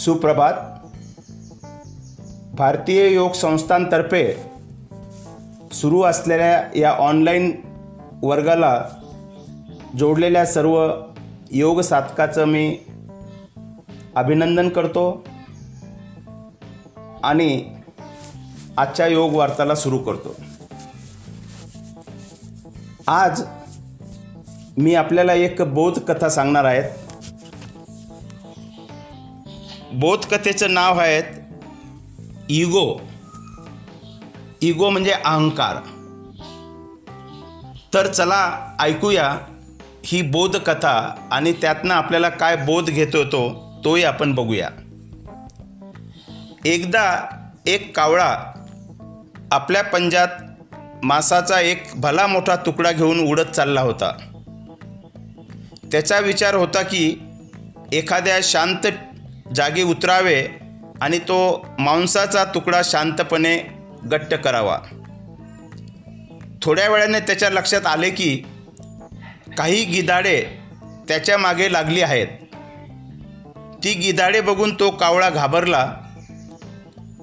सुप्रभात. भारतीय योग संस्थांतर्फे सुरू असलेल्या या ऑनलाईन वर्गाला जोडलेल्या सर्व योग साधकाचं मी अभिनंदन करतो आणि आजच्या योग वार्ताला सुरू करतो. आज मी आपल्याला एक बोध कथा सांगणार आहेत बोधकथेचं नाव आहेत इगो. इगो म्हणजे अहंकार. तर चला ऐकूया ही बोधकथा आणि त्यातनं आपल्याला काय बोध घेतो तो तोही आपण बघूया. एकदा एक कावळा आपल्या पंजात मासाचा एक भला मोठा तुकडा घेऊन उडत चालला होता. त्याचा विचार होता की एखाद्या शांत जागी उतरावे आणि तो मांसाचा तुकडा शांतपणे गट्ट करावा. थोड्या वेळाने त्याच्या लक्षात आले की काही गिधाडे त्याच्यामागे लागली आहेत. ती गिधाडे बघून तो कावळा घाबरला.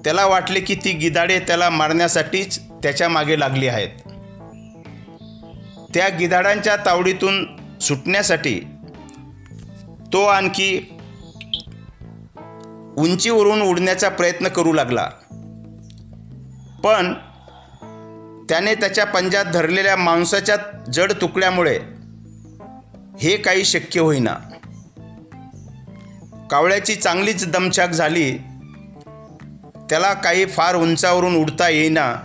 त्याला वाटले की ती गिधाडे त्याला मारण्यासाठीच त्याच्यामागे लागली आहेत. त्या गिधाडांच्या तावडीतून सुटण्यासाठी तो आणखी उंचीवरून उडण्याचा प्रयत्न करू लागला. पण त्याने त्याच्या पंजात धरलेल्या मांसाच्या जड तुकड्यामुळे हे काही शक्य होईना. कावळ्याची चांगलीच दमछाक झाली. त्याला काही फार उंचावरून उडता येईना.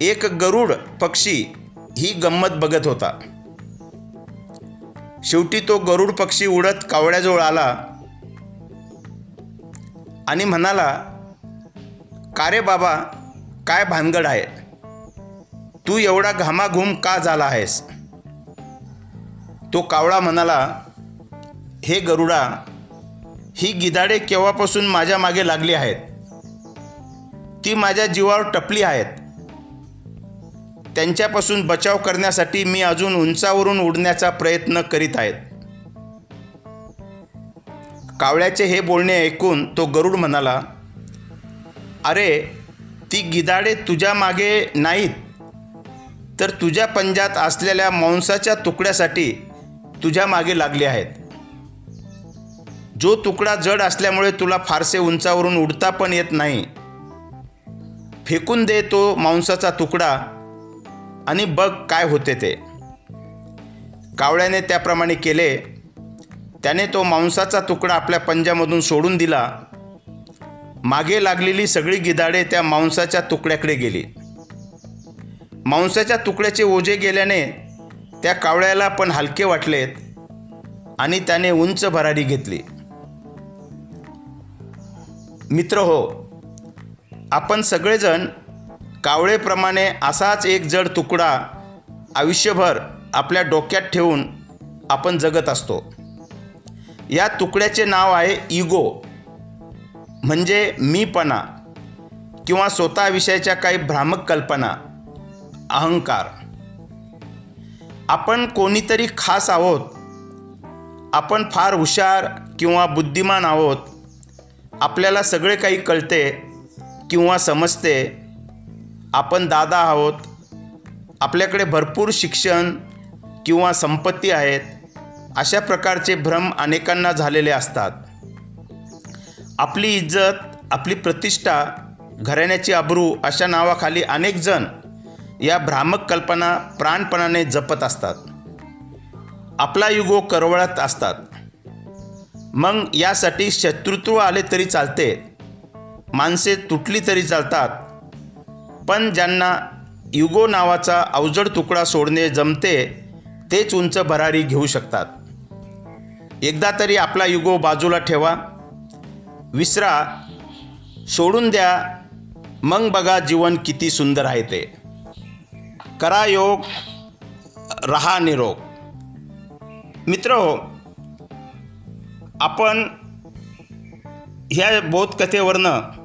एक गरुड पक्षी ही गंमत बघत होता. शेवटी तो गरुड पक्षी उडत कावळ्याजवळ आला. आणि म्हणाला का रे बाबा काय भानगड आहे? तू एवढा घामाघूम का झाला आहेस? तो कावळा म्हणाला हे गरुडा ही गिधाडे केव्हापासून माझ्या मागे लागली आहेत? ती माझ्या जीवावर टपली आहेत. त्यांच्यापासून बचाव करण्यासाठी मी अजून उंचावरून उडण्याचा प्रयत्न करीत आहेत. कावळ्याचे हे बोलणे ऐकून तो गरुड म्हणाला अरे ती गिधाडे तुझ्या मागे नाहीत. तर तुझ्या पंजात असलेल्या मांसाच्या तुकड्यासाठी तुझ्या मागे लागले आहेत. जो तुकडा जड असल्यामुळे तुला फारसे उंचावरून उडता पण येत नाही. फेकून दे तो मांसाचा तुकडा आणि बघ काय होते ते. कावळ्याने त्याप्रमाणे केले. त्याने तो मांसाचा तुकडा आपल्या पंजामधून सोडून दिला. मागे लागलेली सगळी गिधाडे त्या मांसाच्या तुकड्याकडे गेली. मांसाच्या तुकड्याचे ओझे गेल्याने त्या कावळ्याला पण हलके वाटलेत आणि त्याने उंच भरारी घेतली. मित्र हो आपण सगळेजण कावळेप्रमाणे असाच एक जड तुकडा आयुष्यभर आपल्या डोक्यात ठेवून आपण जगत असतो. या तुकड्याचे नाव आहे इगो. म्हणजे मीपणा किंवा स्वतःविषयीच्या काही भ्रामक कल्पना अहंकार. आपण कोणीतरी खास आहोत. आपण फार हुशार किंवा बुद्धिमान आहोत. आपल्याला सगळे काही कळते किंवा समजते. आपण दादा आहोत. आपल्याकडे भरपूर शिक्षण किंवा संपत्ती आहेत. अशा प्रकारचे भ्रम अनेकांना झालेले असतात. आपली इज्जत आपली प्रतिष्ठा घराण्याची अब्रू अशा नावाखाली अनेक जण या भ्रामक कल्पना प्राणपणाने जपत असतात. आपला युगो करवळत असतात. मग यासाठी शत्रुत्व आले तरी चालते माणसे तुटली तरी चालतात. पण ज्यांना युगो नावाचा अवजड तुकडा सोडणे जमते तेच उंच भरारी घेऊ शकतात. एकदा तरी आपला युगो बाजूला ठेवा. विसरा. सोडून द्या. मग बघा जीवन किती सुंदर आहे ते. करा योग. रहा निरोग. मित्र हो आपण ह्या बोधकथेवरनं